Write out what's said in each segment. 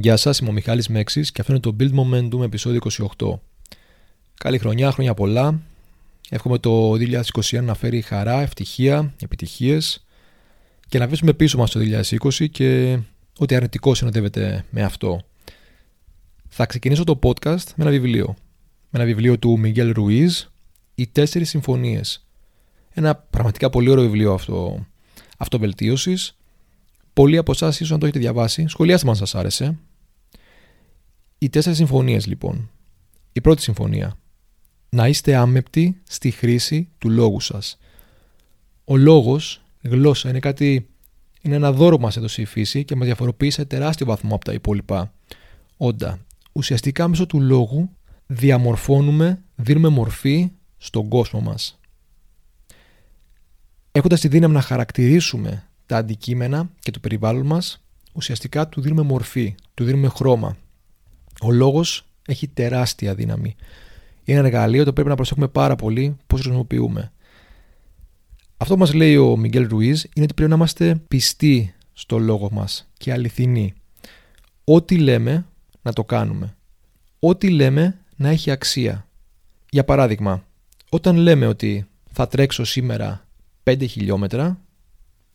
Γεια σας, είμαι ο Μιχάλης Μέξης και αυτό είναι το Build Momentum επεισόδιο 28. Καλή χρονιά, χρόνια πολλά. Εύχομαι το 2021 να φέρει χαρά, ευτυχία, επιτυχίες και να αφήσουμε πίσω μας το 2020 και ό,τι αρνητικό συνοδεύεται με αυτό. Θα ξεκινήσω το podcast με ένα βιβλίο. Με ένα βιβλίο του Μιγγέλ Ρουίζ, Οι Τέσσερις Συμφωνίες. Ένα πραγματικά πολύ ωραίο βιβλίο αυτό, αυτοβελτίωσης. Πολλοί από εσάς ίσως να το έχετε διαβάσει. Σχολιάστε αν σας άρεσε. Οι τέσσερις συμφωνίες λοιπόν. Η πρώτη συμφωνία. Να είστε άμεπτοι στη χρήση του λόγου σας. Ο λόγος, γλώσσα, είναι κάτι. Είναι ένα δώρο που μας έδωσε η φύση και μας διαφοροποιεί σε τεράστιο βαθμό από τα υπόλοιπα όντα. Ουσιαστικά μέσω του λόγου διαμορφώνουμε, δίνουμε μορφή στον κόσμο μας. Έχοντας τη δύναμη να χαρακτηρίσουμε τα αντικείμενα και το περιβάλλον μας, ουσιαστικά του δίνουμε μορφή, του δίνουμε χρώμα. Ο λόγος έχει τεράστια δύναμη. Είναι ένα εργαλείο το πρέπει να προσέχουμε πάρα πολύ πώς χρησιμοποιούμε. Αυτό που μας λέει ο Μιγγέλ Ρουίζ είναι ότι πρέπει να είμαστε πιστοί στο λόγο μας και αληθινοί. Ό,τι λέμε να το κάνουμε. Ό,τι λέμε να έχει αξία. Για παράδειγμα, όταν λέμε ότι θα τρέξω σήμερα 5 χιλιόμετρα,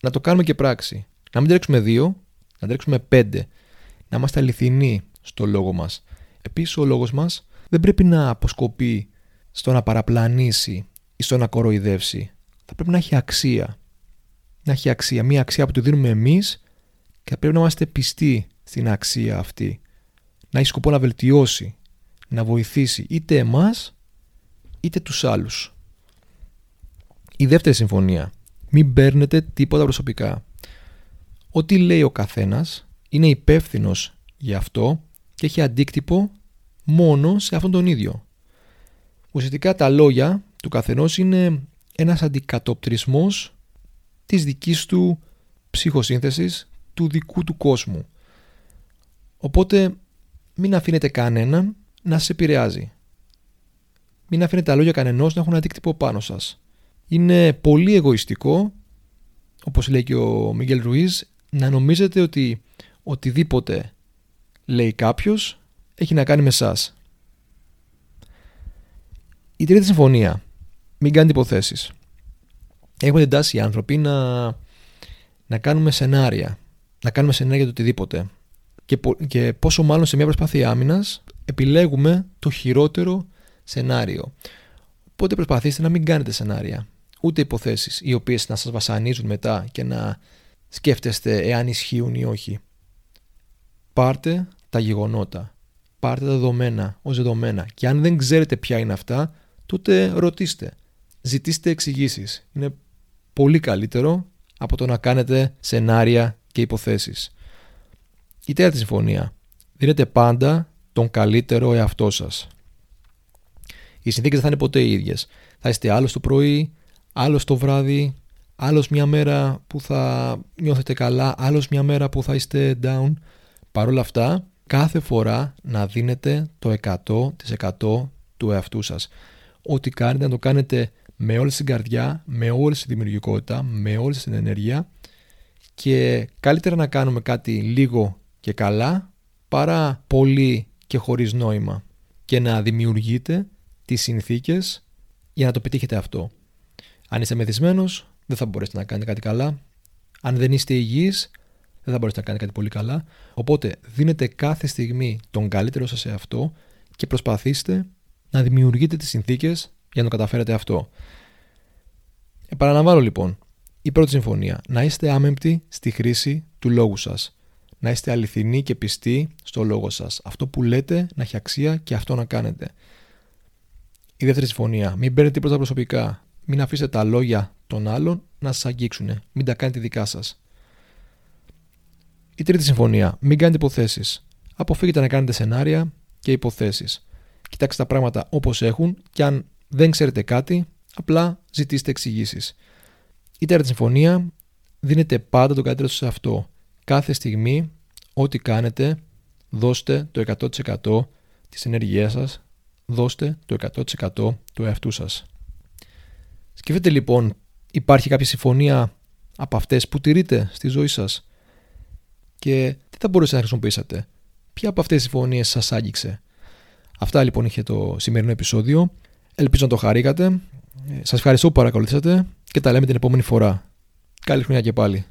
να το κάνουμε και πράξη. Να μην τρέξουμε 2, να τρέξουμε 5. Να είμαστε αληθινοί στο λόγο μας. Επίσης ο λόγος μας δεν πρέπει να αποσκοπεί στο να παραπλανήσει ή στο να κοροϊδεύσει. Θα πρέπει να έχει αξία. Να έχει αξία. Μία αξία που του δίνουμε εμείς και πρέπει να είμαστε πιστοί στην αξία αυτή. Να έχει σκοπό να βελτιώσει, να βοηθήσει είτε εμάς είτε τους άλλους. Η δεύτερη συμφωνία. Μην παίρνετε τίποτα προσωπικά. Ό,τι λέει ο καθένας είναι υπεύθυνος για αυτό και έχει αντίκτυπο μόνο σε αυτόν τον ίδιο. Ουσιαστικά τα λόγια του καθενός είναι ένας αντικατοπτρισμός της δικής του ψυχοσύνθεσης, του δικού του κόσμου. Οπότε μην αφήνετε κανέναν να σε επηρεάζει. Μην αφήνετε τα λόγια κανενός να έχουν αντίκτυπο πάνω σας. Είναι πολύ εγωιστικό, όπως λέει και ο Μίγγελ Ρουίζ, να νομίζετε ότι οτιδήποτε λέει κάποιος έχει να κάνει με εσάς. Η τρίτη συμφωνία. Μην κάνετε υποθέσεις. Έχουμε την τάση οι άνθρωποι να, να κάνουμε σενάρια. Να κάνουμε σενάρια για το οτιδήποτε. Και, και πόσο μάλλον σε μια προσπάθεια άμυνας επιλέγουμε το χειρότερο σενάριο. Οπότε προσπαθήστε να μην κάνετε σενάρια. Ούτε υποθέσεις οι οποίες να σας βασανίζουν μετά και να σκέφτεστε εάν ισχύουν ή όχι. Πάρτε τα γεγονότα. Πάρτε τα δεδομένα ως δεδομένα. Και αν δεν ξέρετε ποια είναι αυτά, τότε ρωτήστε. Ζητήστε εξηγήσεις. Είναι πολύ καλύτερο από το να κάνετε σενάρια και υποθέσεις. Η τέταρτη συμφωνία. Δίνετε πάντα τον καλύτερο εαυτό σας. Οι συνθήκες δεν θα είναι ποτέ οι ίδιες. Θα είστε άλλος το πρωί, άλλος το βράδυ, άλλος μια μέρα που θα νιώθετε καλά, άλλος μια μέρα που θα είστε down. Παρ' όλα αυτά, κάθε φορά να δίνετε το 100% του εαυτού σας. Ό,τι κάνετε να το κάνετε με όλη την καρδιά, με όλη τη δημιουργικότητα, με όλη την ενέργεια και καλύτερα να κάνουμε κάτι λίγο και καλά παρά πολύ και χωρίς νόημα και να δημιουργείτε τις συνθήκες για να το πετύχετε αυτό. Αν είστε μεθυσμένος δεν θα μπορέσετε να κάνετε κάτι καλά. Αν δεν είστε υγιείς δεν θα μπορέσετε να κάνετε κάτι πολύ καλά. Οπότε δίνετε κάθε στιγμή τον καλύτερο σας σε αυτό και προσπαθήστε να δημιουργείτε τις συνθήκες για να το καταφέρετε αυτό. Επαναλαμβάνω λοιπόν, η πρώτη συμφωνία. Να είστε άμεμπτοι στη χρήση του λόγου σας. Να είστε αληθινοί και πιστοί στο λόγο σας. Αυτό που λέτε να έχει αξία και αυτό να κάνετε. Η δεύτερη συμφωνία. Μην παίρνετε τίποτα προσωπικά. Μην αφήσετε τα λόγια των άλλων να σας αγγίξουν. Μην τα κάνετε δικά σας. Η τρίτη συμφωνία. Μην κάνετε υποθέσεις. Αποφύγετε να κάνετε σενάρια και υποθέσεις. Κοιτάξτε τα πράγματα όπως έχουν και αν δεν ξέρετε κάτι, απλά ζητήστε εξηγήσεις. Η τέταρτη συμφωνία. Δίνετε πάντα το καλύτερο σε αυτό. Κάθε στιγμή, ό,τι κάνετε, δώστε το 100% της ενέργειάς σας, δώστε το 100% του εαυτού σας. Σκεφτείτε λοιπόν, υπάρχει κάποια συμφωνία από αυτές που τηρείτε στη ζωή σας; Και τι θα μπορούσατε να χρησιμοποιήσετε. ποια από αυτές τις συμφωνίες σας άγγιξε; Αυτά λοιπόν είχε το σημερινό επεισόδιο. Ελπίζω να το χαρήκατε. Ε, σας ευχαριστώ που παρακολουθήσατε και τα λέμε την επόμενη φορά. Καλή χρονιά και πάλι.